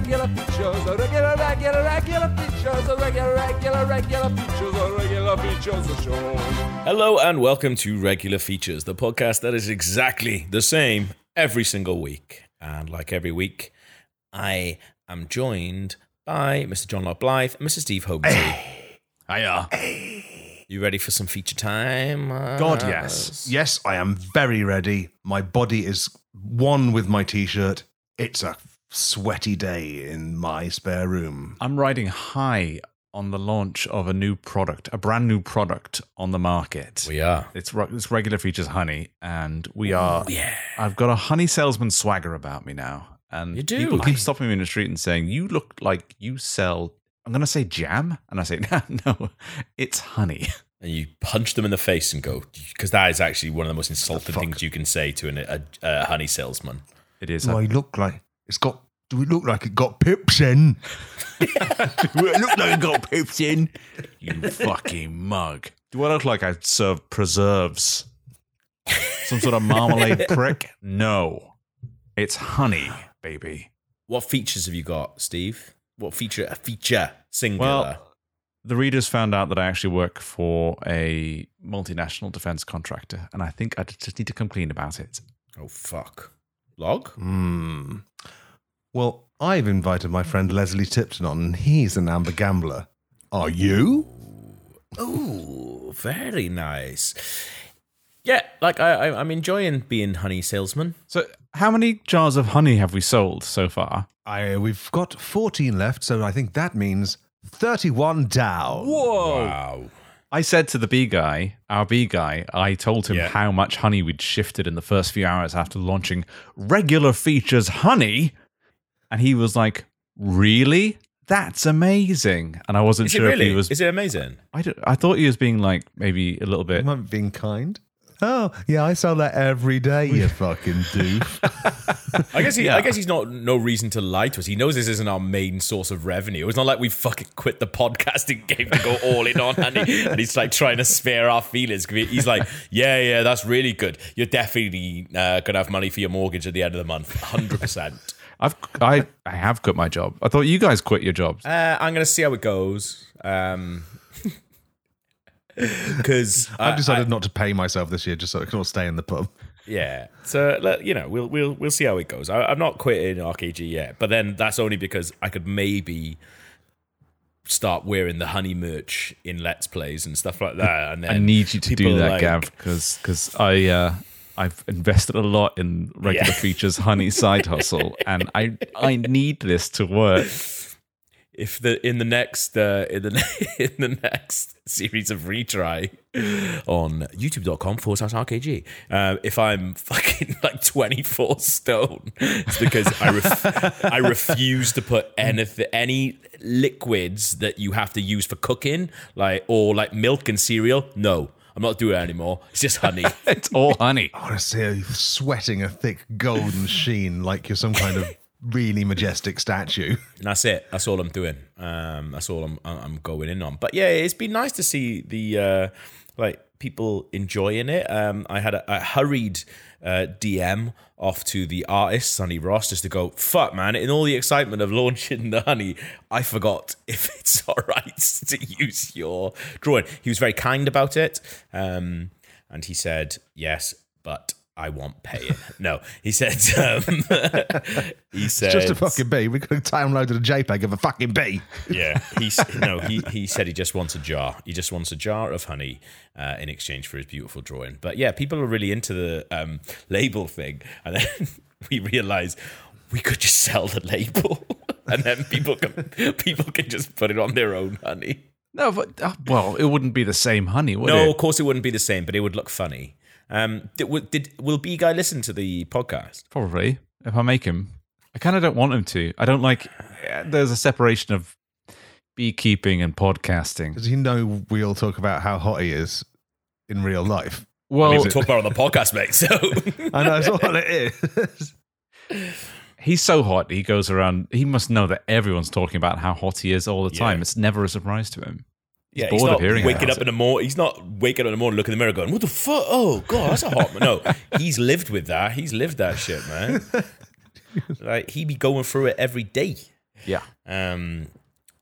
regular features, a regular, regular, regular features, a regular, regular, regular features, a regular features of show. Hello and welcome to Regular Features, the podcast that is exactly the same every single week. And like every week, I am joined by Mr. John Locke Blyth and Mr. Steve Hogarty. Hiya. You ready for some feature time? Uh, God, yes. Yes, I am very ready. My body is one with my t shirt. It's a sweaty day in my spare room. I'm riding high on the launch of a new product, a brand new product on the market. We are. It's, it's regular features honey, and we are. Yeah. I've got a honey salesman swagger about me now, and You do? people keep I- stopping me in the street and saying, "You look like you sell." I'm going to say jam, and I say, "No, no, it's honey." And you punch them in the face and go, because that is actually one of the most insulting fuck? things you can say to an, a, a honey salesman. It is. Do I look like it's got. Do it look like it got pips in? Do I look like it got pips in? You fucking mug. Do I look like I serve preserves? Some sort of marmalade prick? No. It's honey, baby. What features have you got, Steve? What feature? A feature singular. Well, the readers found out that I actually work for a multinational defense contractor, and I think I just need to come clean about it. oh fuck. Log. Hmm. Well, I've invited my friend Leslie Tipton on, and he's an amber gambler. Are you? Oh, very nice. Yeah, like I, I, I'm enjoying being honey salesman. So, how many jars of honey have we sold so far? I we've got 14 left, so I think that means 31 down. Whoa! Wow. I said to the bee guy, our bee guy, I told him Yeah. how much honey we'd shifted in the first few hours after launching regular features honey. And he was like, Really? That's amazing. And I wasn't Is it sure if really? he was. Is it amazing? I, don't- I thought he was being like maybe a little bit. Am I being kind? Oh, yeah, I sell that every day, you fucking doof. I guess he, I guess he's not no reason to lie to us. He knows this isn't our main source of revenue. It's not like we fucking quit the podcasting game to go all in on honey, and he's like trying to spare our feelings. He's like, yeah, yeah, that's really good. You're definitely uh, gonna have money for your mortgage at the end of the month, hundred percent. I've I, I have quit my job. I thought you guys quit your jobs. Uh, I'm gonna see how it goes. Um, because I've decided not to pay myself this year just so I can all stay in the pub. Yeah. So you know, we'll we'll we'll see how it goes. I, I'm not quitting RKG yet, but then that's only because I could maybe start wearing the honey merch in Let's Plays and stuff like that. And then I need you to do that, like- Gav, because I uh, I've invested a lot in regular Yeah. features honey side hustle, and I I need this to work. If the in the next uh, in the in the next series of retry on YouTube.com forward slash RKG, uh, if I'm fucking like 24 stone, it's because I ref- I refuse to put anything any liquids that you have to use for cooking, like or like milk and cereal. No, I'm not doing it anymore. It's just honey. It's all honey. I want to see you sweating a thick golden sheen like you're some kind of really majestic statue. And that's it. That's all I'm doing. Um, that's all I'm I'm going in on. But yeah, it's been nice to see the uh, like people enjoying it. Um, I had a, a hurried uh, DM off to the artist Sonny Ross just to go fuck man. In all the excitement of launching the honey, I forgot if it's all right to use your drawing. He was very kind about it, um, and he said yes, but. I won't pay it. No, he said. Um, he said It's just a fucking bee. We could have downloaded a JPEG of a fucking bee. yeah, he's no. He he said he just wants a jar. He just wants a jar of honey uh, in exchange for his beautiful drawing. But yeah, people are really into the um, label thing, and then we realize we could just sell the label, and then people can people can just put it on their own honey. No, but uh, well, it wouldn't be the same honey, would No, it? of course it wouldn't be the same, but it would look funny. Um, did, will- did will B guy listen to the podcast? Probably. If I make him, I kind of don't want him to. I don't like. uh, There's a separation of beekeeping and podcasting. Does he know we all talk about how hot he is in real life? Well, We'll talk about it on the podcast, mate. So I know, that's all it is. he's so hot. He goes around. He must know that everyone's talking about how hot he is all the time. Yeah. It's never a surprise to him. Yeah, bored he's of not hearing waking about up it. in the morning. He's not waking up in the morning, looking in the mirror, going, "What the fuck? Oh god, that's a hot." Man." No, he's lived with that. He's lived that shit, man. like he be going through it every day. Yeah. Um,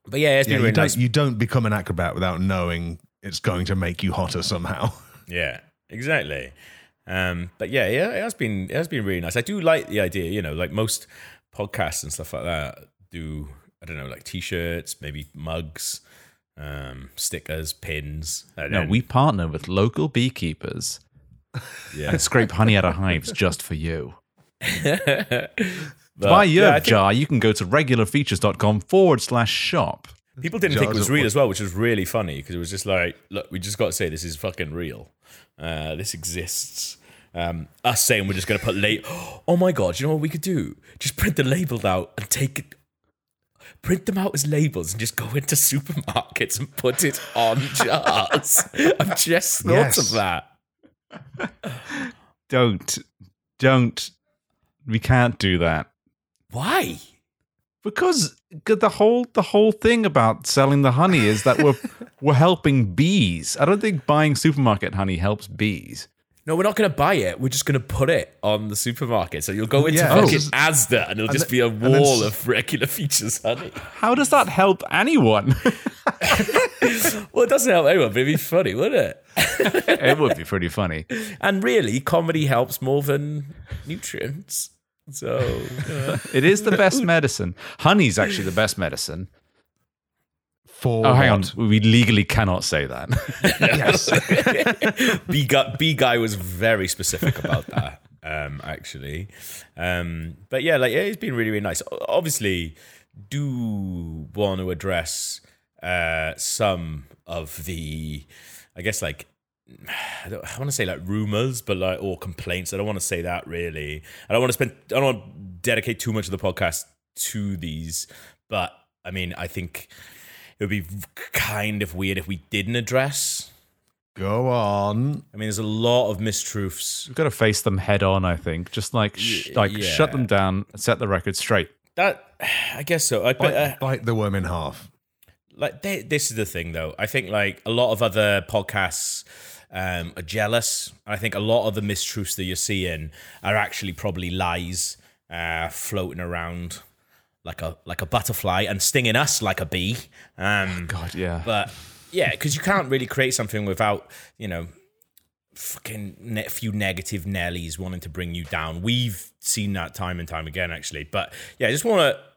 but yeah, it's Yeah, been you really don't nice. you don't become an acrobat without knowing it's going to make you hotter somehow. Yeah, exactly. Um, but yeah, yeah, it has been it has been really nice. I do like the idea, you know, like most podcasts and stuff like that do. I don't know, like t-shirts, maybe mugs, um, stickers, pins. No, then- we partner with local beekeepers yeah. and scrape honey out of hives just for you. But, To buy your yeah, think jar, you can go to regularfeatures.com forward slash shop. people didn't think it was real as well, which was really funny because it was just like, look, we just got to say this is fucking real. Uh, this exists. Um, us saying we're just going to put late. Oh my god! You know what we could do? Just print the labels out and take it. Print them out as labels and just go into supermarkets and put it on jars. I've just thought Yes. of that. Don't, don't, we can't do that. Why? Because the whole the whole thing about selling the honey is that we're we're helping bees. I don't think buying supermarket honey helps bees. No, we're not going to buy it. We're just going to put it on the supermarket. So you'll go into Yeah, fucking it's just- Asda and it'll just then- be a and then wall of regular features honey. How does that help anyone? Well, it doesn't help anyone, but it'd be funny, wouldn't it? it would be pretty funny. And really, comedy helps more than nutrients. So, uh, It is the best medicine. Honey's actually the best medicine. For Oh, hang on. We legally cannot say that. Yes. B guy, B guy was very specific about that. Um, actually, um, but yeah, like yeah, it's been really, really nice. Obviously, do want to address uh, some of the, I guess, like I, don't, I want to say like rumors, but like or complaints. I don't want to say that really. I don't want to spend. I don't want to dedicate too much of the podcast to these. But I mean, I think it would be kind of weird if we didn't address. Go on. I mean, there's a lot of mistruths. We've got to face them head on, I think. Just like sh- like yeah. shut them down, set the record straight. That I guess so. I, but, Bite, uh, bite the worm in half. like they, this is the thing though i think like a lot of other podcasts um, are jealous i think a lot of the mistruths that you're seeing are actually probably lies uh, floating around like a like a butterfly and stinging us like a bee. Um, God, yeah. but yeah because you can't really create something without you know fucking ne- few negative nellies wanting to bring you down. We've seen that time and time again actually. But yeah i just want to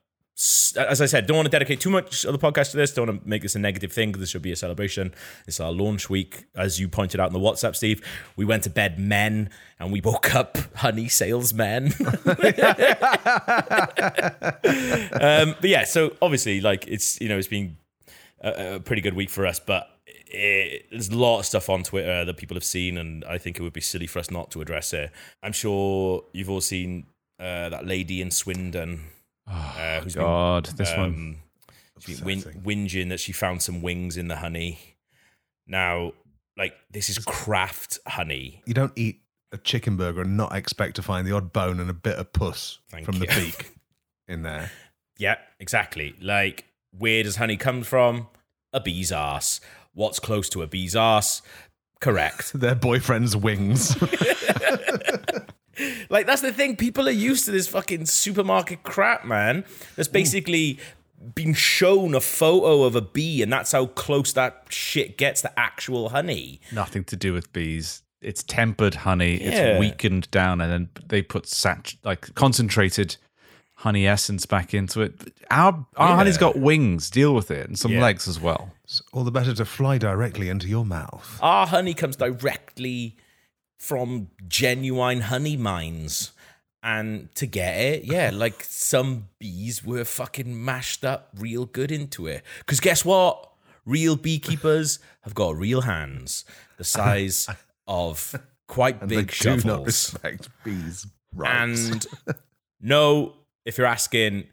as I said, don't want to dedicate too much of the podcast to this. Don't want to make this a negative thing this should be a celebration. It's our launch week, as you pointed out in the WhatsApp, Steve. We went to bed men and we woke up honey salesmen. um, but yeah, so obviously, like it's you know it's been a, a pretty good week for us, but it, there's a lot of stuff on Twitter that people have seen, and I think it would be silly for us not to address it. I'm sure you've all seen uh, that lady in Swindon uh, who's been God, this one. um, she's been whin- whinging that she found some wings in the honey. Now, like this is craft honey. You don't eat a chicken burger and not expect to find the odd bone and a bit of puss Thank from the beak in there. Yeah, exactly. Like, where does honey come from? A bee's ass. What's close to a bee's ass? Correct. Their boyfriend's wings. like that's the thing. People are used to this fucking supermarket crap, man. That's basically been shown a photo of a bee, and that's how close that shit gets to actual honey. Nothing to do with bees. It's tempered honey. Yeah. It's weakened down, and then they put sat like concentrated honey essence back into it. Our our Yeah. honey's got wings. Deal with it, and some Yeah. legs as well. It's all the better to fly directly into your mouth. Our honey comes directly from genuine honey mines. And to get it, yeah, like some bees were fucking mashed up real good into it. Because guess what? Real beekeepers have got real hands the size of quite big they do not shovels. respect bees' rights. And no, if you're asking,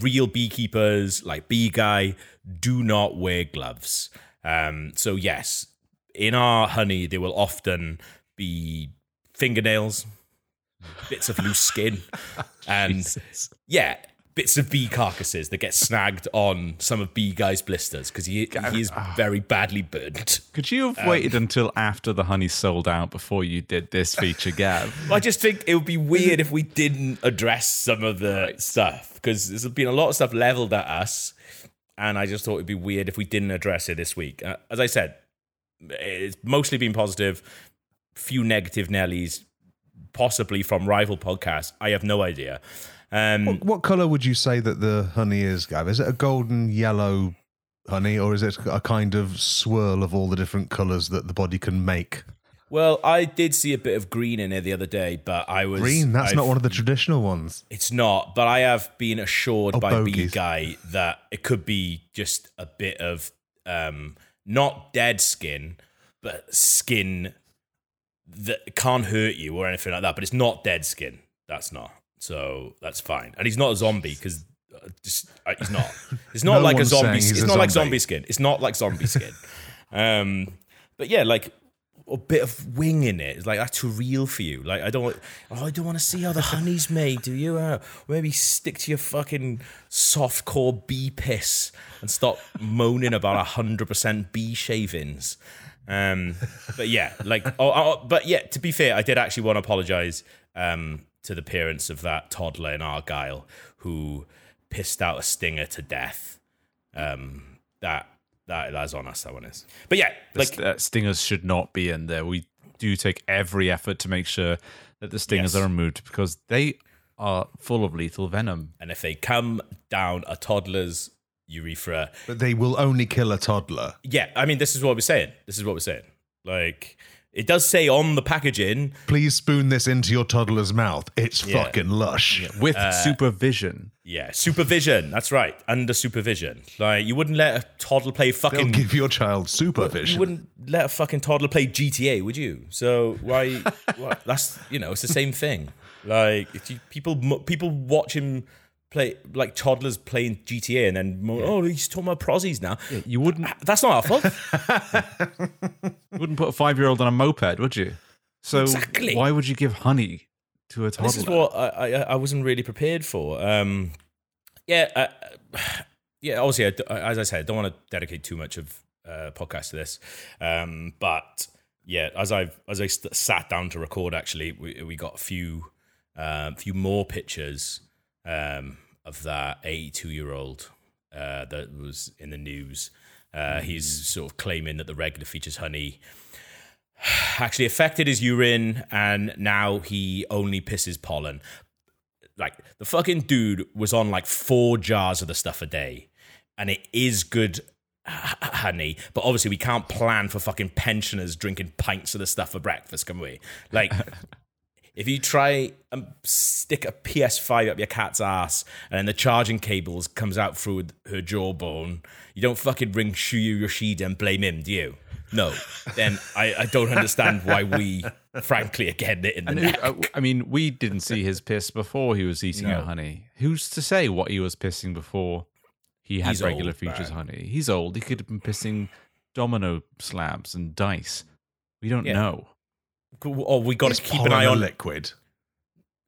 real beekeepers like Bee Guy do not wear gloves. Um, so yes, in our honey, they will often be fingernails, bits of loose skin, and yeah, bits of bee carcasses that get snagged on some of bee guy's blisters because he he is very badly burnt. Could you Um, have waited until after the honey sold out before you did this feature, Gav? I just think it would be weird if we didn't address some of the stuff because there's been a lot of stuff leveled at us, and I just thought it'd be weird if we didn't address it this week. Uh, as I said, it's mostly been positive, few negative Nellies, possibly from rival podcasts. I have no idea. Um, What color would you say that the honey is, Gav? Is it a golden yellow honey, or is it a kind of swirl of all the different colors that the body can make? well, I did see a bit of green in it the other day, but I was Green. That's I've- not one of the traditional ones. It's not, but I have been assured Oh, by B bogies. Guy that it could be just a bit of um, not dead skin, but skin that can't hurt you or anything like that. But it's not dead skin. That's not. So that's fine. And he's not a zombie because just uh, he's not. It's not No like a zombie. It's a not like zombie. zombie skin. It's not like zombie skin. um, but yeah, like a bit of wing in it. It's like that's too real for you. Like I don't. want- Oh, I don't want to see how the honey's made. Do you? Uh, maybe stick to your fucking soft core bee piss and stop moaning about hundred percent bee shavings. Um, but yeah, like, oh, oh, but yeah. To be fair, I did actually want to apologize um, to the parents of that toddler in Argyle who pissed out a stinger to death. Um, that that that's on us. That one is. But yeah, Like uh, stingers should not be in there. We do take every effort to make sure that the stingers Yes. are removed because they are full of lethal venom. and if they come down a toddler's urethra, But they will only kill a toddler. yeah, I mean, this is what we're saying. This is what we're saying. Like, it does say on the packaging, Please spoon this into your toddler's mouth. It's Yeah. fucking lush. With uh, supervision. yeah, supervision. That's right, under supervision. Like, you wouldn't let a toddler play They'll fucking. give your child supervision. You supervision. wouldn't let a fucking toddler play GTA, would you? So why? why that's you know, it's the same thing. Like if you, people people watch him play like toddlers playing GTA and then mo- oh he's talking about prozzies now. You wouldn't That's not our fault. you wouldn't put a five year old on a moped, would you? So Exactly. why would you give honey to a toddler? this is what I, I I wasn't really prepared for. Um, yeah, uh, yeah. Obviously, I as I said, I don't want to dedicate too much of uh, podcast to this, um, but yeah, as I as I st- sat down to record, actually, we we got a few um, few more pictures um, of that eighty two year old uh, that was in the news. Uh, he's sort of claiming that the regular features honey actually affected his urine and now he only pisses pollen. Like the fucking dude was on like four jars of the stuff a day and it is good honey, but obviously we can't plan for fucking pensioners drinking pints of the stuff for breakfast, can we? Like if you try and stick a PS5 up your cat's ass and then the charging cables comes out through her jawbone, you don't fucking ring Shuhei Yoshida and blame him, do you? No. then I, I don't understand why we, frankly, are getting it in the And neck. uh, I mean, we didn't see his piss before he was eating No. our honey. Who's to say what he was pissing before he had He's regular old, features man. honey? He's old. He could have been pissing domino slabs and dice. We don't Yeah. know. Oh, we got Is to keep an eye on liquid.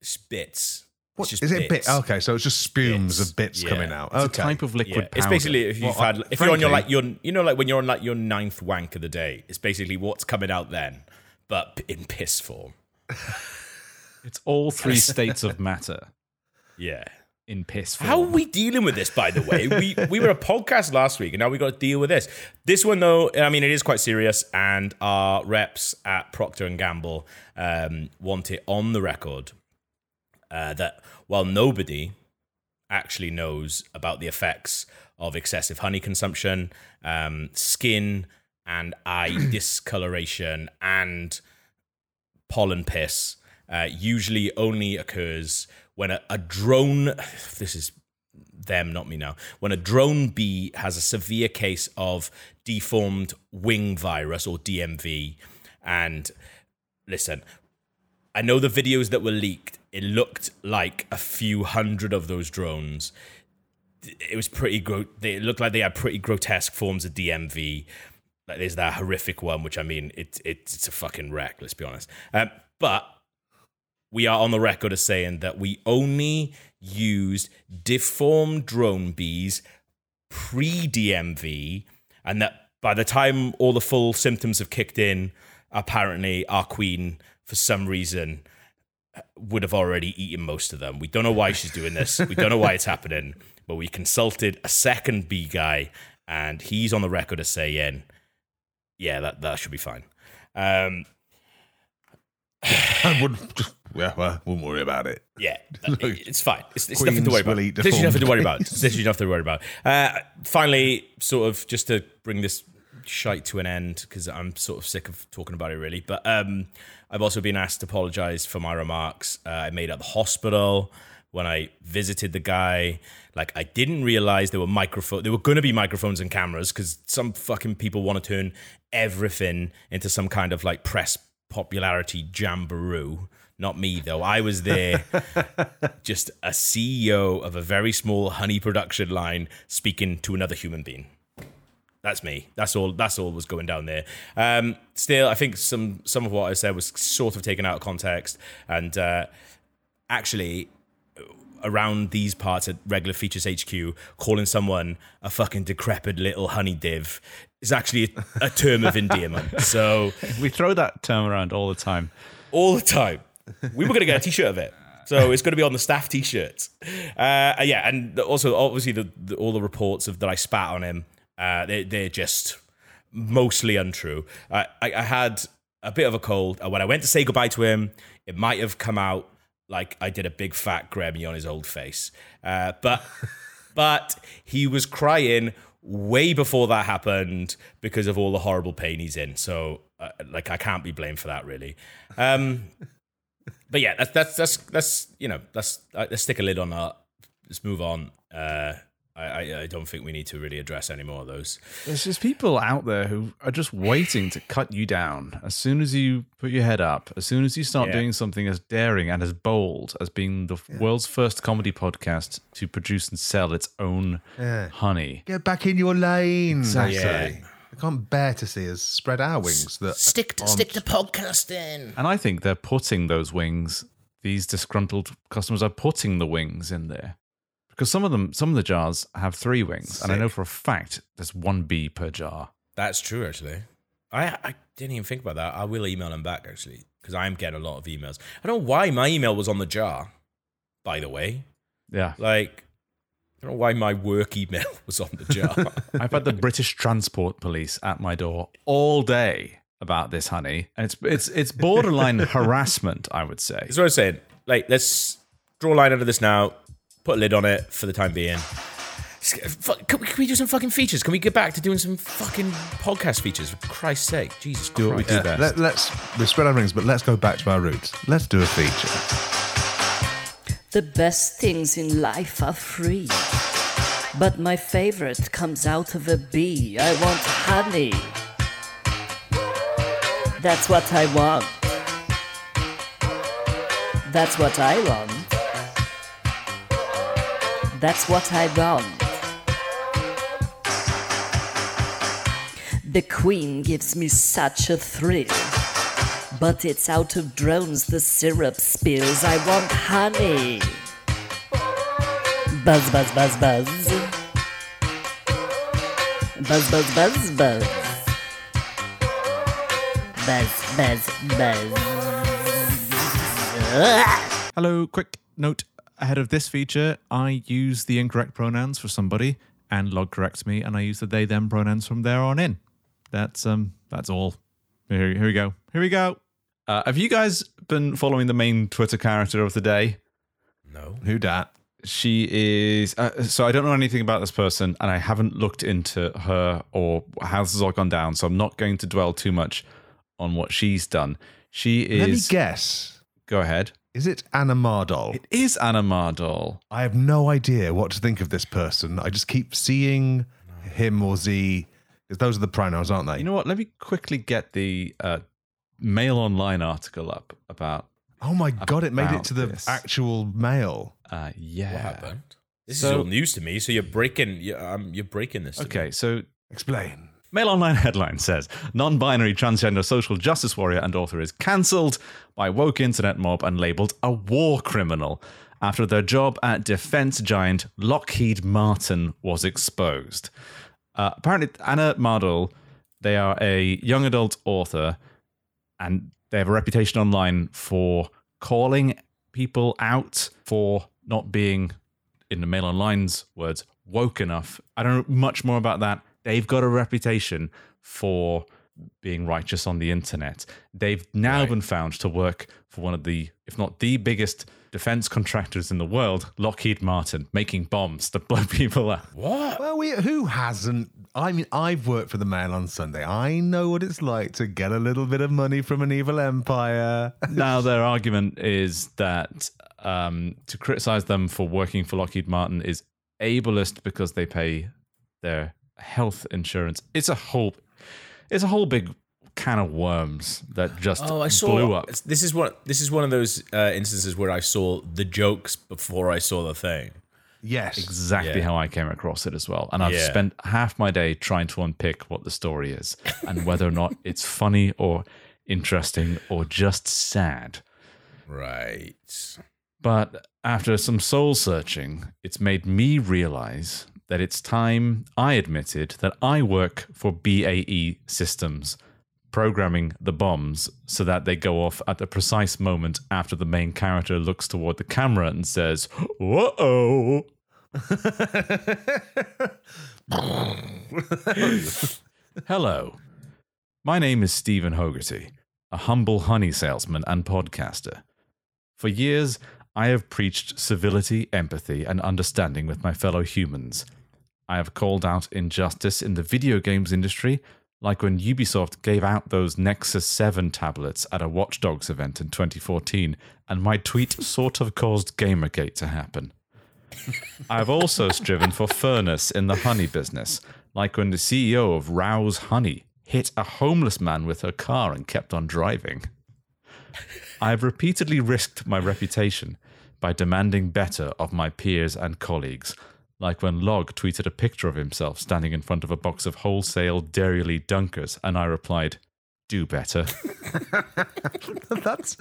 spits. What, It's just is it bit? bits. Okay, so it's just spumes Bits. of bits Yeah. coming out. It's okay. a type of liquid Yeah, it's basically if you've Well, had I- if you're on your like your you know like when you're on like your ninth wank of the day, it's basically what's coming out then, but in piss form. It's all three states of matter Yeah. In piss form. How are we dealing with this, by the way? We we were a podcast last week, and now we got to deal with this. This one, though, I mean, it is quite serious, and our reps at Procter and Gamble um, want it on the record uh, that while nobody actually knows about the effects of excessive honey consumption, um, skin and eye discoloration, and pollen piss uh, usually only occurs when a, a drone this is them not me now when a drone bee has a severe case of deformed wing virus or dmv and listen i know the videos that were leaked it looked like a few hundred of those drones it was pretty gro- they looked like they had pretty grotesque forms of DMV. Like there's that horrific one, which I mean, it, it it's a fucking wreck. Let's be honest. Um, but we are on the record as saying that we only used deformed drone bees pre DMV, and that by the time all the full symptoms have kicked in, apparently our queen, for some reason, would have already eaten most of them. We don't know why she's doing this. We don't know why it's happening, but we consulted a second bee guy, and he's on the record as saying, "Yeah, that that should be fine." Um, I wouldn't just yeah, well, wouldn't worry about it. Yeah, it- it's fine. It's, it's nothing to worry about. will eat This is nothing to worry about. This is nothing to worry about. Uh, finally, sort of just to bring this shite to an end because I'm sort of sick of talking about it really. But um, I've also been asked to apologize for my remarks uh, I made at the hospital when I visited the guy. Like I didn't realize there were microphone. There were going to be microphones and cameras because some fucking people want to turn everything into some kind of like press popularity jamboree. Not me though. I was there just a CEO of a very small honey production line speaking to another human being. That's me. That's all. That's all was going down there. Um, still, I think some some of what I said was sort of taken out of context, and uh, actually, around these parts at Regular Features HQ, calling someone a fucking decrepit little honey div is actually a, a term of endearment. So We throw that term around all the time. all the time. We were going to get a t-shirt of it. So it's going to be on the staff t-shirts. Uh, yeah, and also obviously the, the, all the reports of that I spat on him, uh, they, they're just mostly untrue. Uh, I, I had a bit of a cold. Uh, when I went to say goodbye to him, it might have come out like I did a big fat Grammy on his old face. Uh, but but he was crying way before that happened because of all the horrible pain he's in. So uh, like I can't be blamed for that really. Um, but yeah, that's that's that's that's you know that's uh, let's stick a lid on that. Let's move on. Uh, I, I I don't think we need to really address any more of those. There's just people out there who are just waiting to cut you down as soon as you put your head up, as soon as you start Yeah. doing something as daring and as bold as being the world's first comedy podcast to produce and sell its own Yeah. honey. Get back in your lane. Exactly. Actually. I can't bear to see us spread our wings. That Stick to, aren't- stick to podcasting. And I think they're putting those wings, these disgruntled customers are putting the wings in there. Because some of them, some of the jars have three wings. And I know for a fact there's one bee per jar. That's true, actually. I I didn't even think about that. I will email him back actually because I'm getting a lot of emails. I don't know why my email was on the jar. By the way, Yeah. like I don't know why my work email was on the jar. I've had the British Transport Police at my door all day about this honey. And it's it's it's borderline harassment, I would say. That's what I'm saying. Like, let's draw a line under this now. Put a lid on it for the time being. Uh, can we, can we do some fucking features? Can we get back to doing some fucking podcast features? For Christ's sake, Jesus Do what we Christ. do best. Let, let's we spread our rings, but let's go back to our roots. Let's do a feature. The best things in life are free. But my favorite comes out of a bee. I want honey. That's what I want. That's what I want. That's what I want. The queen gives me such a thrill. But it's out of drones the syrup spills. I want honey. Buzz, buzz, buzz, buzz. Buzz, buzz, buzz, buzz. Buzz, buzz, buzz. Hello, quick note ahead of this feature. I use the incorrect pronouns for somebody and log corrects me, and I use the they them pronouns from there on in. That's um that's all. Here, here we go. Here we go. Uh, have you guys been following the main Twitter character of the day? No. Who dat? She is. Uh, so I don't know anything about this person, and I haven't looked into her or how this has all gone down. So I'm not going to dwell too much on what she's done. She is. Let me guess. Go ahead. Is it Ana Mardoll? It is Ana Mardoll. I have no idea what to think of this person. I just keep seeing him or Z. Because those are the pronouns, aren't they? You know what? Let me quickly get the uh, Mail Online article up about. oh my god, it made it to the this. actual mail. Uh, yeah. What happened? This So- is all news to me. So you're breaking. You're, um, you're breaking this. to me. Okay, so Explain. Mail Online headline says non binary transgender social justice warrior and author is cancelled by woke internet mob and labelled a war criminal after their job at defense giant Lockheed Martin was exposed. Uh, apparently, Ana Mardoll, they are a young adult author and they have a reputation online for calling people out for not being, in the Mail Online's words, woke enough. I don't know much more about that. They've got a reputation for being righteous on the internet. They've now been found to work for one of the, if not the biggest defense contractors in the world, Lockheed Martin, making bombs that blow people up. What? Well, we, who hasn't? I mean, I've worked for the Mail on Sunday. I know what it's like to get a little bit of money from an evil empire. now their argument is that um, to criticize them for working for Lockheed Martin is ableist because they pay their health insurance. It's a whole, it's a whole big can of worms that just Oh, I saw. blew up. This is one. This is one of those uh, instances where I saw the jokes before I saw the thing. Yes. Exactly Yeah. how I came across it as well, and I've Yeah. spent half my day trying to unpick what the story is and whether or not it's funny or interesting or just sad. Right. But after some soul searching, it's made me realize that it's time I admitted that I work for BAE Systems, programming the bombs so that they go off at the precise moment after the main character looks toward the camera and says, Whoa oh. Hello. My name is Stephen Hogarty, a humble honey salesman and podcaster. For years, I have preached civility, empathy, and understanding with my fellow humans. I have called out injustice in the video games industry, like when Ubisoft gave out those Nexus 7 tablets at a Watch Dogs event in 2014, and my tweet sort of caused Gamergate to happen. I have also striven for fairness in the honey business, like when the CEO of Rowse Honey hit a homeless man with her car and kept on driving. I have repeatedly risked my reputation by demanding better of my peers and colleagues, like when Log tweeted a picture of himself standing in front of a box of wholesale Dairylea Dunkers, and I replied, Do better. That's.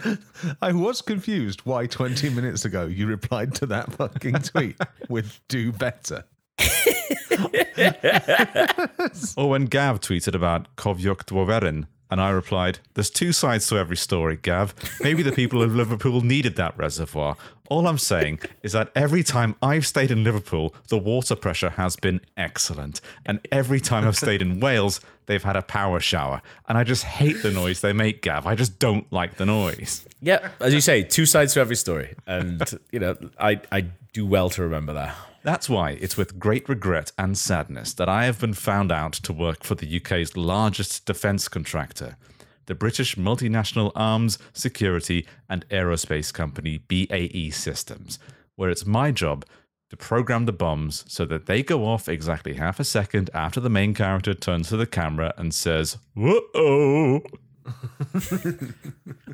I was confused why 20 minutes ago you replied to that fucking tweet with "do better." or when Gav tweeted about Cofiwch Dryweryn, and I replied, There's two sides to every story, Gav. Maybe the people of Liverpool needed that reservoir. All I'm saying is that every time I've stayed in Liverpool, the water pressure has been excellent. And every time I've stayed in Wales, they've had a power shower. And I just hate the noise they make, Gav. I just don't like the noise. Yeah, as you say, two sides to every story, and you know, I I do well to remember that. That's why it's with great regret and sadness that I have been found out to work for the UK's largest defence contractor, the British multinational arms, security, and aerospace company BAE Systems, where it's my job to program the bombs so that they go off exactly half a second after the main character turns to the camera and says, Whoa!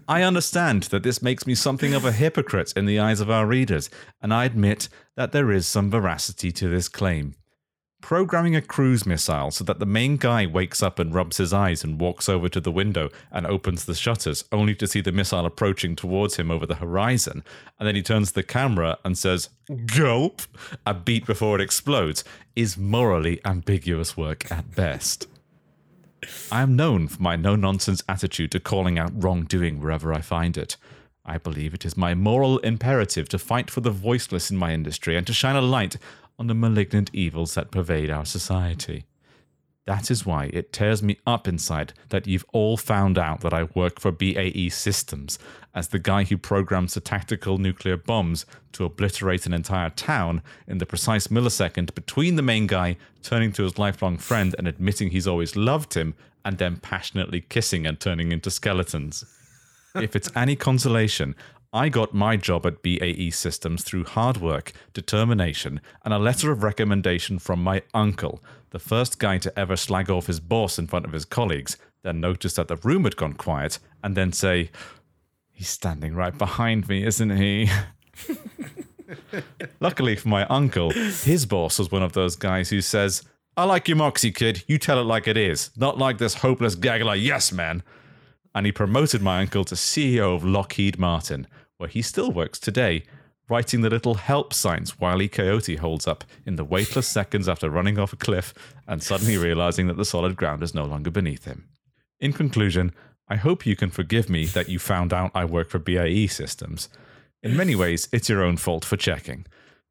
I understand that this makes me something of a hypocrite in the eyes of our readers, and I admit that there is some veracity to this claim. Programming a cruise missile so that the main guy wakes up and rubs his eyes and walks over to the window and opens the shutters, only to see the missile approaching towards him over the horizon, and then he turns the camera and says, Gulp! a beat before it explodes, is morally ambiguous work at best. I am known for my no nonsense attitude to calling out wrongdoing wherever I find it. I believe it is my moral imperative to fight for the voiceless in my industry and to shine a light on the malignant evils that pervade our society. That is why it tears me up inside that you've all found out that I work for BAE Systems as the guy who programs the tactical nuclear bombs to obliterate an entire town in the precise millisecond between the main guy turning to his lifelong friend and admitting he's always loved him and then passionately kissing and turning into skeletons. if it's any consolation, I got my job at BAE Systems through hard work, determination, and a letter of recommendation from my uncle, the first guy to ever slag off his boss in front of his colleagues, then notice that the room had gone quiet, and then say, He's standing right behind me, isn't he? Luckily for my uncle, his boss was one of those guys who says, I like your moxie, kid. You tell it like it is, not like this hopeless gaggler, yes, man. And he promoted my uncle to CEO of Lockheed Martin, where he still works today, writing the little help signs Wile E. Coyote holds up in the weightless seconds after running off a cliff and suddenly realizing that the solid ground is no longer beneath him. In conclusion, I hope you can forgive me that you found out I work for BAE Systems. In many ways, it's your own fault for checking.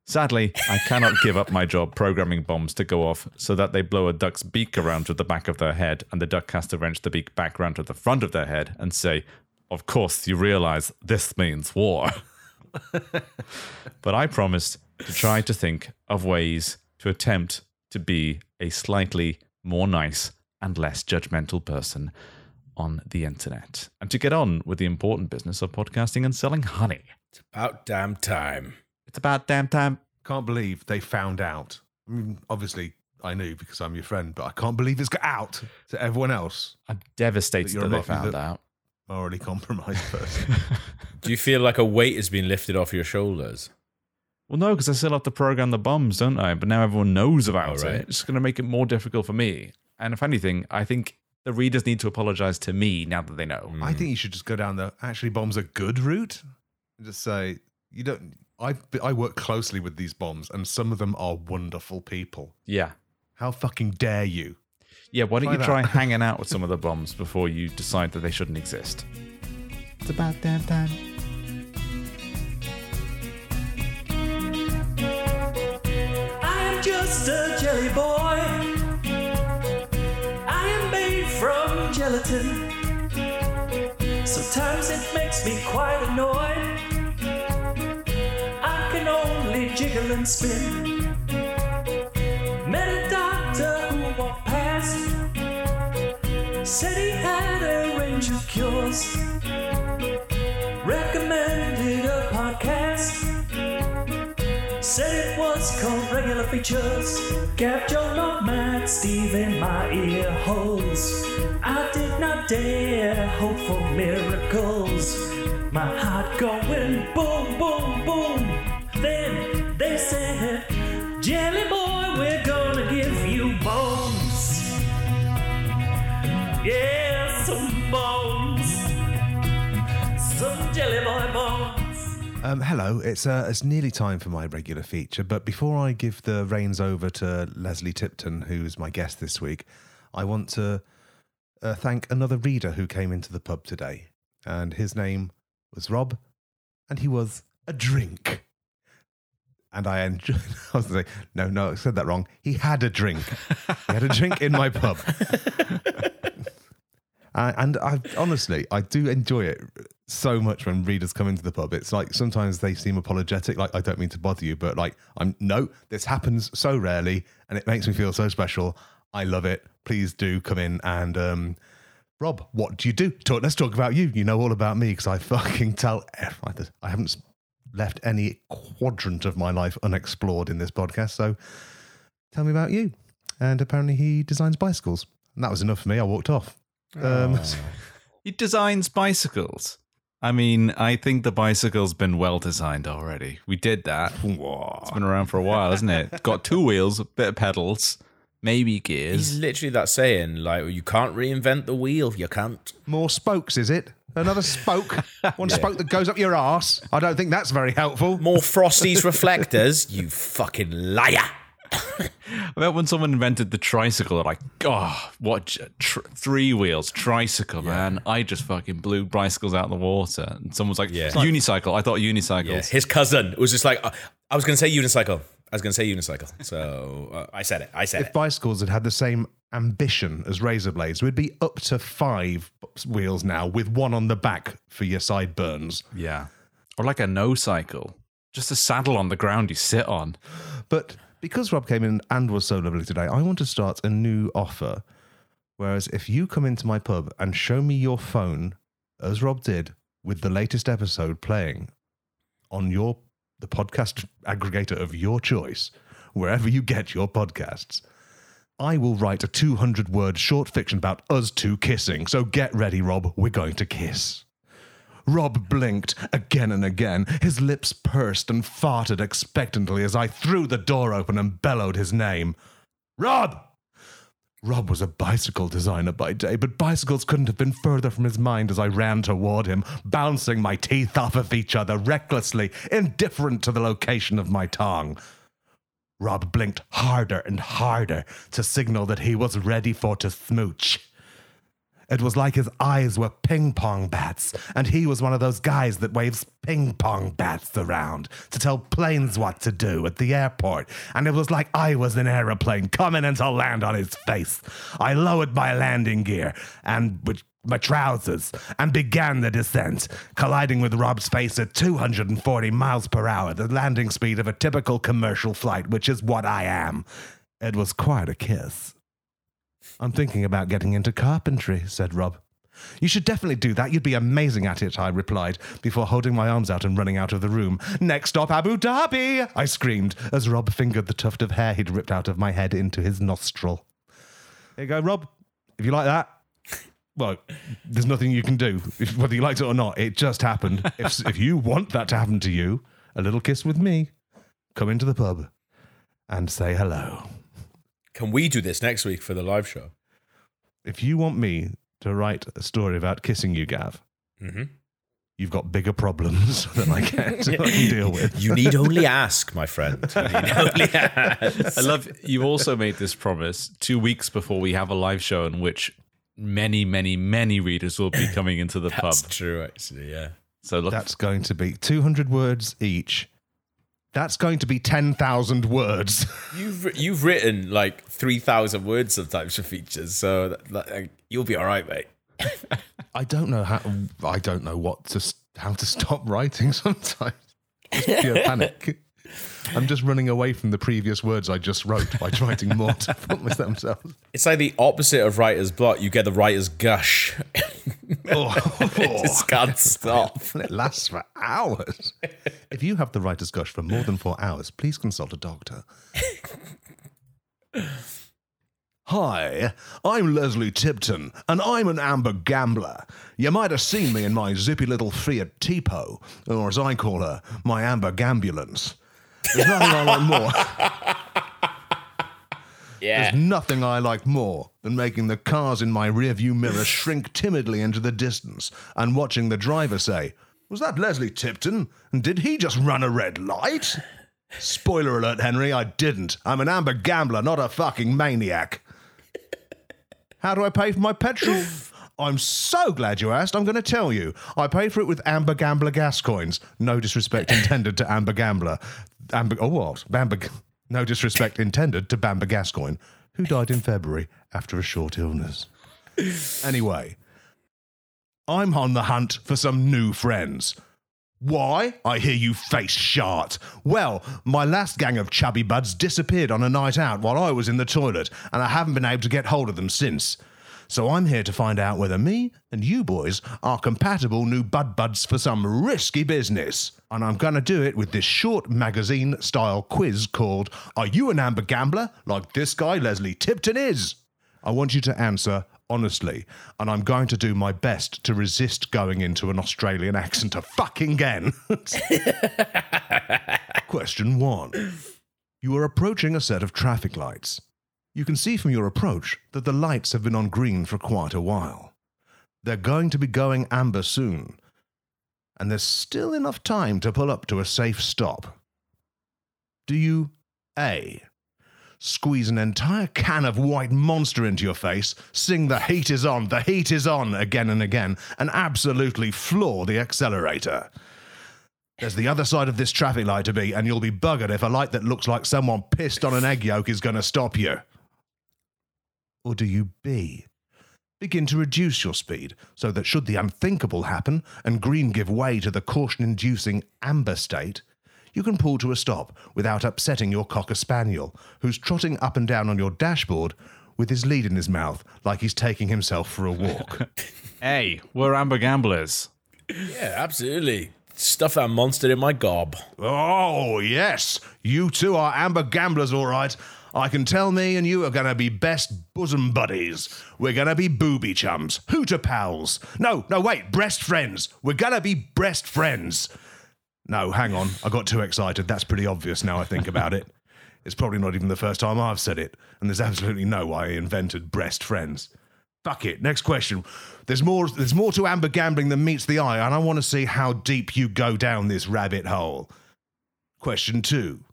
Sadly, I cannot give up my job programming bombs to go off so that they blow a duck's beak around to the back of their head, and the duck has to wrench the beak back round to the front of their head and say, Of course, you realize this means war. but I promised to try to think of ways to attempt to be a slightly more nice and less judgmental person on the internet and to get on with the important business of podcasting and selling honey. It's about damn time. It's about damn time. Can't believe they found out. I mean, obviously, I knew because I'm your friend, but I can't believe it's got out to everyone else. I'm devastated You're that they found that- out. Morally compromised person. Do you feel like a weight has been lifted off your shoulders? Well, no, because I still have to program the bombs, don't I? But now everyone knows about Oh, right. it. It's going to make it more difficult for me. And if anything, I think the readers need to apologize to me now that they know. I think you should just go down the actually bombs a good route. And just say you don't. I I work closely with these bombs, and some of them are wonderful people. Yeah. How fucking dare you? Yeah, why don't Try you that. try hanging out with some of the bombs before you decide that they shouldn't exist? It's about damn time. I am just a jelly boy. I am made from gelatin. Sometimes it makes me quite annoyed. I can only jiggle and spin. Kept your nomad Steve in my ear holes. I did not dare hope for miracles. My heart going boom, boom, boom. Then Um, hello, it's uh, it's nearly time for my regular feature, but before I give the reins over to Leslie Tipton, who's my guest this week, I want to uh, thank another reader who came into the pub today, and his name was Rob, and he was a drink. And I enjoyed. I was say, no, no, I said that wrong. He had a drink. he had a drink in my pub. Uh, and I honestly, I do enjoy it so much when readers come into the pub. It's like sometimes they seem apologetic, like I don't mean to bother you, but like I'm no, this happens so rarely, and it makes me feel so special. I love it. Please do come in and um, Rob, what do you do? Talk, let's talk about you. You know all about me because I fucking tell. I haven't left any quadrant of my life unexplored in this podcast. So tell me about you. And apparently he designs bicycles, and that was enough for me. I walked off. Um, He designs bicycles. I mean, I think the bicycle's been well designed already. We did that. It's been around for a while, hasn't it? It's got two wheels, a bit of pedals, maybe gears. He's literally that saying, like, you can't reinvent the wheel, you can't. More spokes, is it? Another spoke? One spoke that goes up your arse? I don't think that's very helpful. More Frosty's reflectors, you fucking liar. I bet when someone invented the tricycle, they're like, oh, what? Tr- three wheels, tricycle, man. I just fucking blew bicycles out of the water. And someone's like, Yeah. unicycle. I thought unicycles. Yeah, his cousin was just like, uh, I was going to say unicycle. I was going to say unicycle. So uh, I said it. I said If it. bicycles had had the same ambition as razor blades, we'd be up to five wheels now with one on the back for your sideburns. Yeah. Or like a no cycle. Just a saddle on the ground you sit on. But because Rob came in and was so lovely today, I want to start a new offer. Whereas if you come into my pub and show me your phone, as Rob did, with the latest episode playing on your the podcast aggregator of your choice, wherever you get your podcasts, I will write a 200 word short fiction about us two kissing. So get ready, Rob. We're going to kiss. Rob blinked again and again. His lips pursed and farted expectantly as I threw the door open and bellowed his name. Rob! Rob was a bicycle designer by day, but bicycles couldn't have been further from his mind as I ran toward him, bouncing my teeth off of each other recklessly, indifferent to the location of my tongue. Rob blinked harder and harder to signal that he was ready for to smooch. It was like his eyes were ping pong bats, and he was one of those guys that waves ping pong bats around to tell planes what to do at the airport. And it was like I was an aeroplane coming in to land on his face. I lowered my landing gear and with my trousers and began the descent, colliding with Rob's face at 240 miles per hour, the landing speed of a typical commercial flight, which is what I am. It was quite a kiss. I'm thinking about getting into carpentry, said Rob. You should definitely do that. You'd be amazing at it, I replied, before holding my arms out and running out of the room. Next stop, Abu Dhabi! I screamed as Rob fingered the tuft of hair he'd ripped out of my head into his nostril. There you go, Rob. If you like that, well, there's nothing you can do, whether you liked it or not. It just happened. if, if you want that to happen to you, a little kiss with me, come into the pub and say hello. Can we do this next week for the live show? If you want me to write a story about kissing you, Gav, Mm-hmm. you've got bigger problems than I can, I can deal with. You need only ask, my friend. You need only ask. I love you also made this promise two weeks before we have a live show in which many, many, many readers will be coming into the pub. That's true, actually. Yeah. So look, That's going to be 200 words each. That's going to be 10,000 words. You've you've written like three thousand words sometimes for features, so that, that, you'll be all right, mate. I don't know how. I don't know what to how to stop writing. Sometimes it's pure panic. I'm just running away from the previous words I just wrote by writing more to promise themselves. It's like the opposite of writer's block. You get the writer's gush. Oh, Just can't stop. it lasts for hours. If you have the writer's gush for more than four hours, please consult a doctor. Hi, I'm Leslie Tipton, and I'm an amber gambler. You might have seen me in my zippy little Fiat Tipo, or as I call her, my amber gambulance. There's nothing I like more. Yeah. There's nothing I like more than making the cars in my rearview mirror shrink timidly into the distance and watching the driver say, Was that Leslie Tipton? And did he just run a red light? Spoiler alert, Henry, I didn't. I'm an amber gambler, not a fucking maniac. How do I pay for my petrol? I'm so glad you asked. I'm going to tell you. I pay for it with Amber Gambler gas coins. No disrespect intended to Amber Gambler. Amber, oh what? Amber, no disrespect intended to Bamber Gascoigne, who died in February after a short illness. Anyway, I'm on the hunt for some new friends. Why? I hear you face shart. Well, my last gang of chubby buds disappeared on a night out while I was in the toilet, and I haven't been able to get hold of them since. So I'm here to find out whether me and you boys are compatible new bud buds for some risky business. And I'm going to do it with this short magazine style quiz called Are You an Amber Gambler? Like this guy, Leslie Tipton, is. I want you to answer honestly, and I'm going to do my best to resist going into an Australian accent a fucking again. Question one You are approaching a set of traffic lights. You can see from your approach that the lights have been on green for quite a while. They're going to be going amber soon, and there's still enough time to pull up to a safe stop. Do you A. Squeeze an entire can of white monster into your face, sing the heat is on, the heat is on again and again, and absolutely floor the accelerator? There's the other side of this traffic light to be, and you'll be buggered if a light that looks like someone pissed on an egg yolk is going to stop you. Or do you B? Begin to reduce your speed so that should the unthinkable happen and green give way to the caution inducing amber state, you can pull to a stop without upsetting your cocker spaniel, who's trotting up and down on your dashboard with his lead in his mouth like he's taking himself for a walk. hey, we're amber gamblers. Yeah, absolutely. Stuff that monster in my gob. Oh, yes. You two are amber gamblers, all right. I can tell me and you are going to be best bosom buddies. We're going to be booby chums, hooter pals. No, no, wait, breast friends. We're going to be breast friends. No, hang on. I got too excited. That's pretty obvious now I think about it. It's probably not even the first time I've said it, and there's absolutely no way I invented breast friends. Fuck it. Next question. There's more. There's more to amber gambling than meets the eye, and I want to see how deep you go down this rabbit hole. Question two.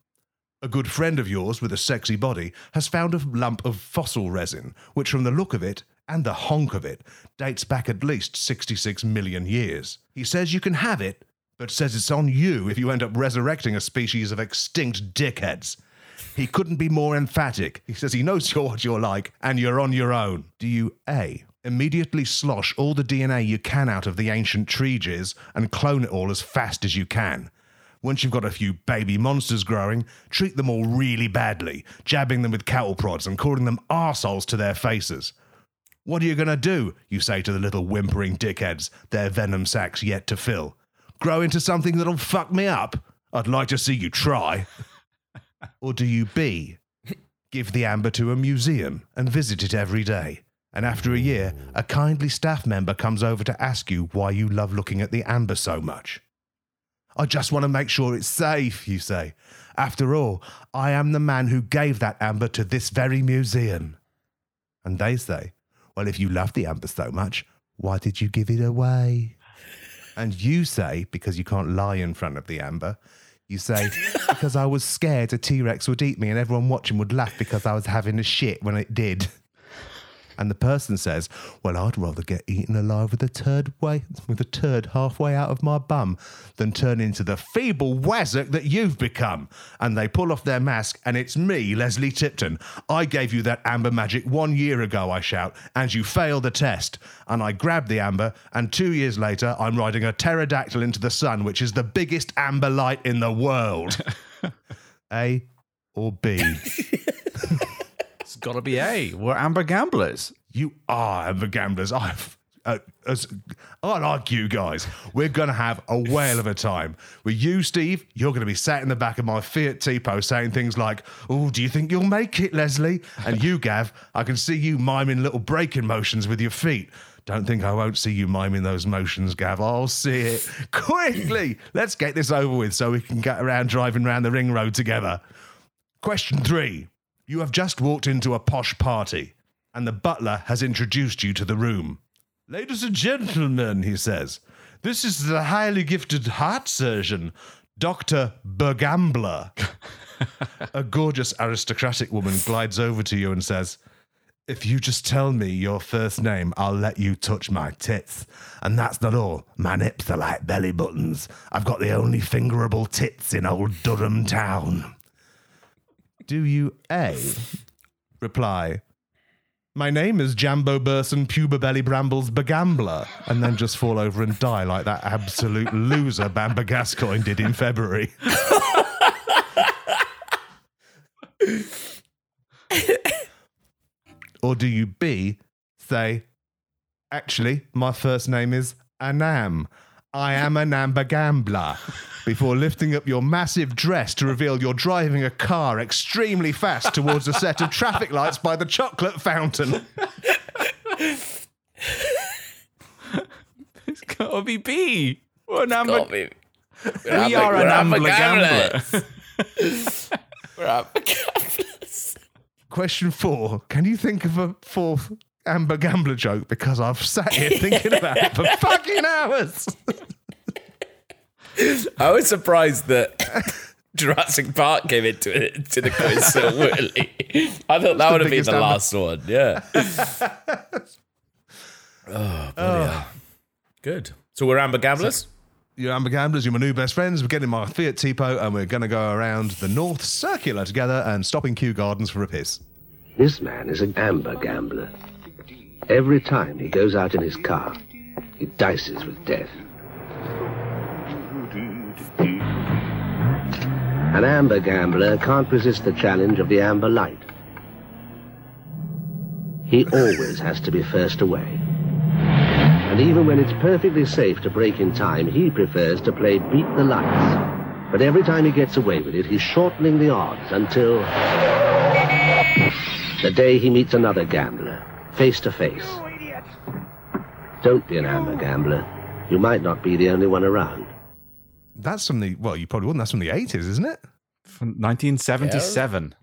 A good friend of yours with a sexy body has found a lump of fossil resin, which, from the look of it and the honk of it, dates back at least 66 million years. He says you can have it, but says it's on you if you end up resurrecting a species of extinct dickheads. He couldn't be more emphatic. He says he knows you're what you're like and you're on your own. Do you A. Immediately slosh all the DNA you can out of the ancient tree jizz and clone it all as fast as you can? Once you've got a few baby monsters growing, treat them all really badly, jabbing them with cattle prods and calling them arseholes to their faces. What are you going to do? You say to the little whimpering dickheads, their venom sacs yet to fill. Grow into something that'll fuck me up? I'd like to see you try. or do you B? Give the amber to a museum and visit it every day. And after a year, a kindly staff member comes over to ask you why you love looking at the amber so much. I just want to make sure it's safe, you say. After all, I am the man who gave that amber to this very museum. And they say, Well, if you love the amber so much, why did you give it away? And you say, because you can't lie in front of the amber, you say, Because I was scared a T Rex would eat me and everyone watching would laugh because I was having a shit when it did. And the person says, "Well, I'd rather get eaten alive with a turd way with a turd halfway out of my bum than turn into the feeble wazzock that you've become." And they pull off their mask, and it's me, Leslie Tipton. I gave you that amber magic one year ago. I shout, and you failed the test. And I grab the amber, and two years later, I'm riding a pterodactyl into the sun, which is the biggest amber light in the world. A or B? It's got to be A. We're amber gamblers. You are amber gamblers. I've. Uh, as, I like you guys. We're going to have a whale of a time. With you, Steve, you're going to be sat in the back of my Fiat Tipo saying things like, Oh, do you think you'll make it, Leslie? And you, Gav, I can see you miming little braking motions with your feet. Don't think I won't see you miming those motions, Gav. I'll see it. Quickly, let's get this over with so we can get around driving around the ring road together. Question three. You have just walked into a posh party, and the butler has introduced you to the room. Ladies and gentlemen, he says, this is the highly gifted heart surgeon, Dr. Bergambler. a gorgeous aristocratic woman glides over to you and says, If you just tell me your first name, I'll let you touch my tits. And that's not all. My nips are like belly buttons. I've got the only fingerable tits in old Durham town. Do you A? Reply, my name is Jambo Burson Puber Belly Brambles Begambler, and then just fall over and die like that absolute loser Bamber Gascoigne did in February. or do you B, say, actually, my first name is Anam. I am an amber gambler. Before lifting up your massive dress to reveal you're driving a car extremely fast towards a set of traffic lights by the chocolate fountain. It's got to be B. We're an amber. Got me. We are an amber gambler. We're amber gamblers. Question four Can you think of a fourth amber gambler joke? Because I've sat here thinking about it for fucking hours. I was surprised that Jurassic Park came into it to the quiz so early. I thought that would have been the amber- last one. Yeah. oh, bloody hell. Good. So we're amber gamblers. You're amber gamblers, you're my new best friends. We're getting my Fiat Tipo and we're going to go around the North Circular together and stop in Kew Gardens for a piss. This man is an amber gambler. Every time he goes out in his car, he dices with death. An amber gambler can't resist the challenge of the amber light. He always has to be first away. And even when it's perfectly safe to break in time, he prefers to play beat the lights. But every time he gets away with it, he's shortening the odds until the day he meets another gambler, face to face. Don't be an amber gambler. You might not be the only one around. That's from the, well, you probably wouldn't. That's from the 80s, isn't it? From 1977.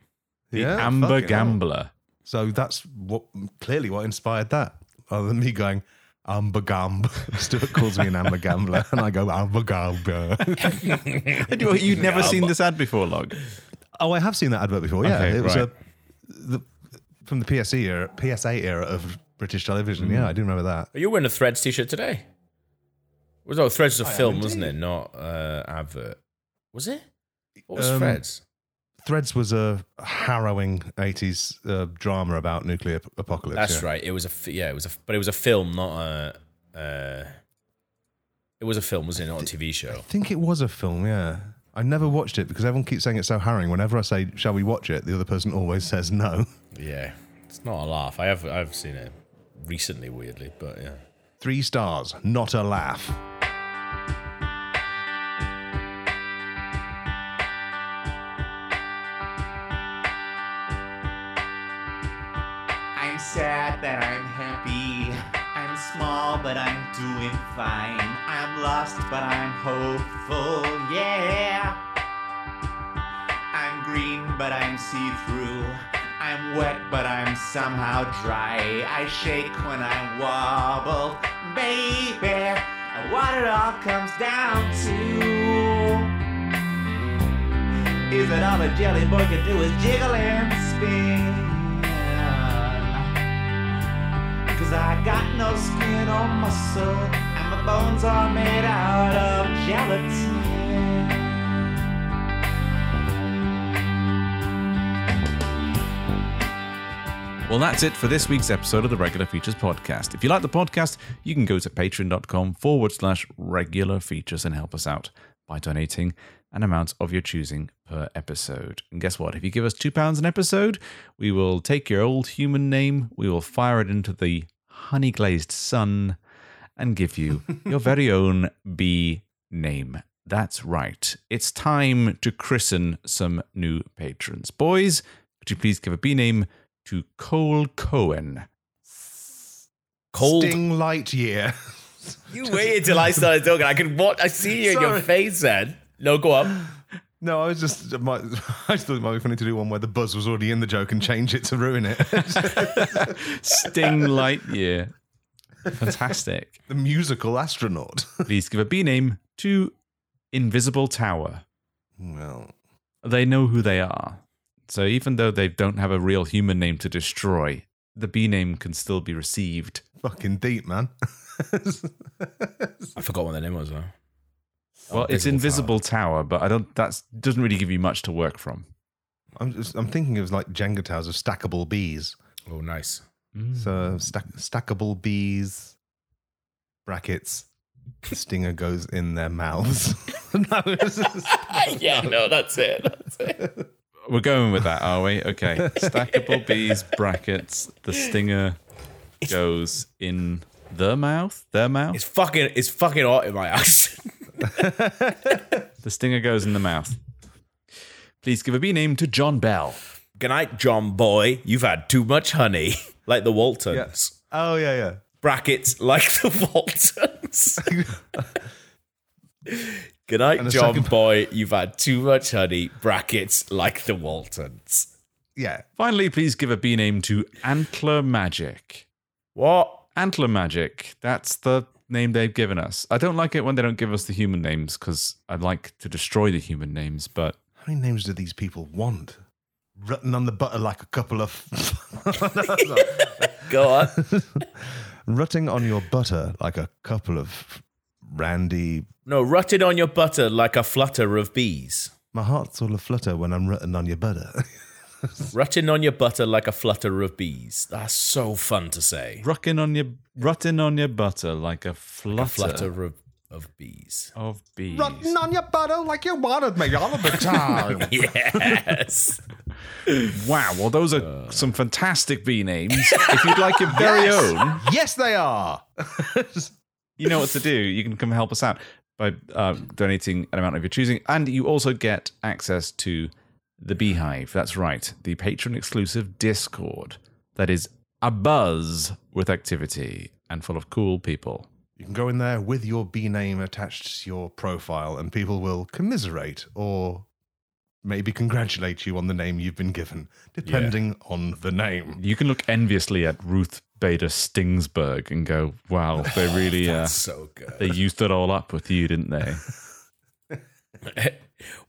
The Yeah, Amber fucking hell. Gambler. So that's what clearly what inspired that. Other than me going, Amber Gamb. Stuart calls me an Amber Gambler, and I go, Amber Gambler. You'd never seen this ad before, Log. oh, I have seen that advert before. Yeah, Okay, it was right. a, the, from the PSE era, PSA era of British television. Mm. Yeah, I do remember that. Are you were wearing a Threads t-shirt today? Was oh Threads was a am film, wasn't it? Not uh, advert. Was it? What was Um, Threads? Threads was a harrowing 80s uh, drama about nuclear ap- apocalypse. That's yeah. right. It was a f- yeah. It was a but it was a film, not a. Uh, it was a film, wasn't it? Not a TV show. I think it was a film, yeah. I never watched it because everyone keeps saying it's so harrowing. Whenever I say, shall we watch it, the other person always says no. Yeah, it's not a laugh. I have I've seen it recently, weirdly, but yeah. Three stars, not a laugh. I'm sad that I'm happy. I'm small, but I'm doing fine. I'm lost, but I'm hopeful, yeah. I'm green, but I'm see through. I'm wet, but I'm somehow dry. I shake when I wobble, baby. And what it all comes down to is that all a jelly boy can do is jiggle and spin. Cause I got no skin or muscle, and my bones are made out of gelatin. Well, that's it for this week's episode of the Regular Features Podcast. If you like the podcast, you can go to patreon.com forward slash regular features and help us out by donating an amount of your choosing per episode. And guess what? If you give us £2 an episode, we will take your old human name, we will fire it into the honey glazed sun, and give you your very own bee name. That's right. It's time to christen some new patrons. Boys, could you please give a bee name to Cole Cohen? Cold. Sting Light Year. You waited till I started talking. I could watch. I see you in your face. Then no, go on. No, I was just, I might- I just thought it might be funny to do one where the buzz was already in the joke and change it to ruin it. Sting Lightyear. Fantastic. the musical astronaut. Please give a bee name to Invisible Tower. well, They know who they are. So even though they don't have a real human name to destroy, the bee name can still be received. fucking deep, man. I forgot what the name was. Though. Well, Oh, it's Invisible Tower, but I don't. That doesn't really give you much to work from. I'm just, I'm thinking of like Jenga towers of stackable bees. Oh, nice. So stack, stackable bees, brackets, stinger goes in their mouths. no, just- yeah, no, that's it. That's it. We're going with that, are we? Okay. Stackable bees brackets. The stinger goes in the mouth. Their mouth. It's fucking. It's fucking hot in my ass. The stinger goes in the mouth. Please give a bee name to John Bell. Good night, John Boy. You've had too much honey, like the Waltons. oh yeah, yeah. Brackets like the Waltons. Good night, John second- Boy. You've had too much honey. Brackets like the Waltons. Yeah. Finally, please give a B name to Antler Magic. What? Antler Magic. That's the name they've given us. I don't like it when they don't give us the human names because I'd like to destroy the human names, but How many names do these people want? Rutting on the butter like a couple of. Go on. Rutting on your butter like a couple of randy. No, rutted on your butter like a flutter of bees. My heart's all a flutter when I'm rutting on your butter. Rutting on your butter like a flutter of bees. That's so fun to say. rucking on your rutting on your butter like a flutter, A flutter of, of bees. of bees. rutting on your butter like you wanted me all the time. Yes. Wow, well those are uh. some fantastic bee names. if you'd like your very Yes. own, yes, they are. you know what to do. You can come help us out by uh, donating an amount of your choosing, and you also get access to the Beehive. That's right, the patron exclusive Discord that is a buzz with activity and full of cool people. You can go in there with your B name attached to your profile, and people will commiserate or maybe congratulate you on the name you've been given, depending on the name. You can look enviously at Ruth Bader Stingsberg and go, "Wow, they really uh, so good. they used it all up with you, didn't they?"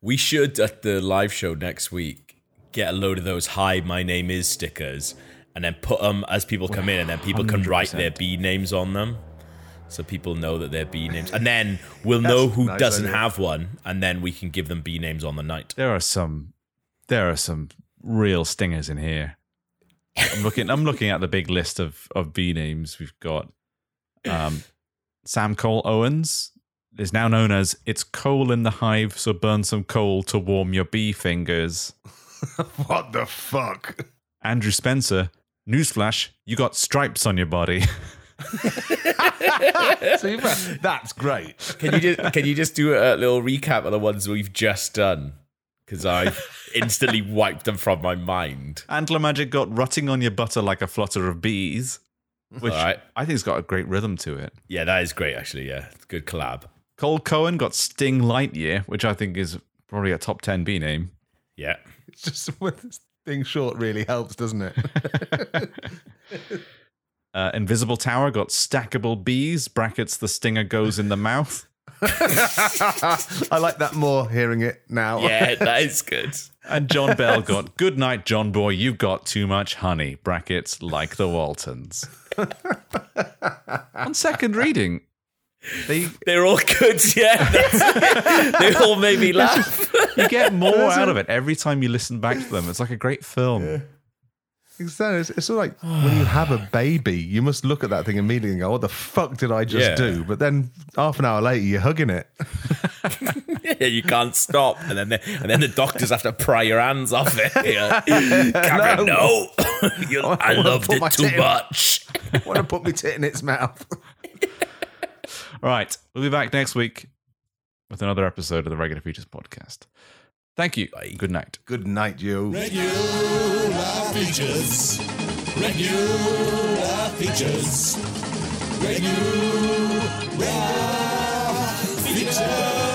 We should at the live show next week get a load of those "Hi, my name is" stickers, and then put them as people come in, and then people can write their B names on them, so people know that they're B names, and then we'll know who nice doesn't idea. have one, and then we can give them B names on the night. There are some, there are some real stingers in here. I'm looking. I'm looking at the big list of of B names we've got. Um, Sam Cole Owens is now known as "It's coal in the hive, so burn some coal to warm your bee fingers." What the fuck? Andrew Spencer, newsflash: you got stripes on your body. See, that's great. Can you just can you just do a little recap of the ones we've just done? Because I instantly wiped them from my mind. Antler Magic got rutting on your butter like a flutter of bees, which All right. I think has got a great rhythm to it. Yeah, that is great. Actually, yeah, it's a good collab. Cole Cohen got Sting Lightyear, which I think is probably a top 10 B name. Yeah. It's just when this thing short really helps, doesn't it? Uh, Invisible Tower got Stackable Bees, brackets the stinger goes in the mouth. I like that more hearing it now. Yeah, that is good. And John Bell got Good night, John Boy, you've got too much honey, brackets like the Waltons. On second reading, they They're all good. Yeah, they all made me laugh. you get more out of it every time you listen back to them. It's like a great film. Exactly. It's, it's sort like when you have a baby, you must look at that thing immediately and go, "What the fuck did I just Yeah. do?" But then half an hour later, you're hugging it. Yeah, you can't stop, and then the, and then the doctors have to pry your hands off it. Yeah. Cameron, no, You- I, wanna loved put my it too tit in- much. I want to put my tit in its mouth. All right, we'll be back next week with another episode of the Regular Features podcast. Thank you. Good night. Good night, you. Regular features. Regular features. Regular features.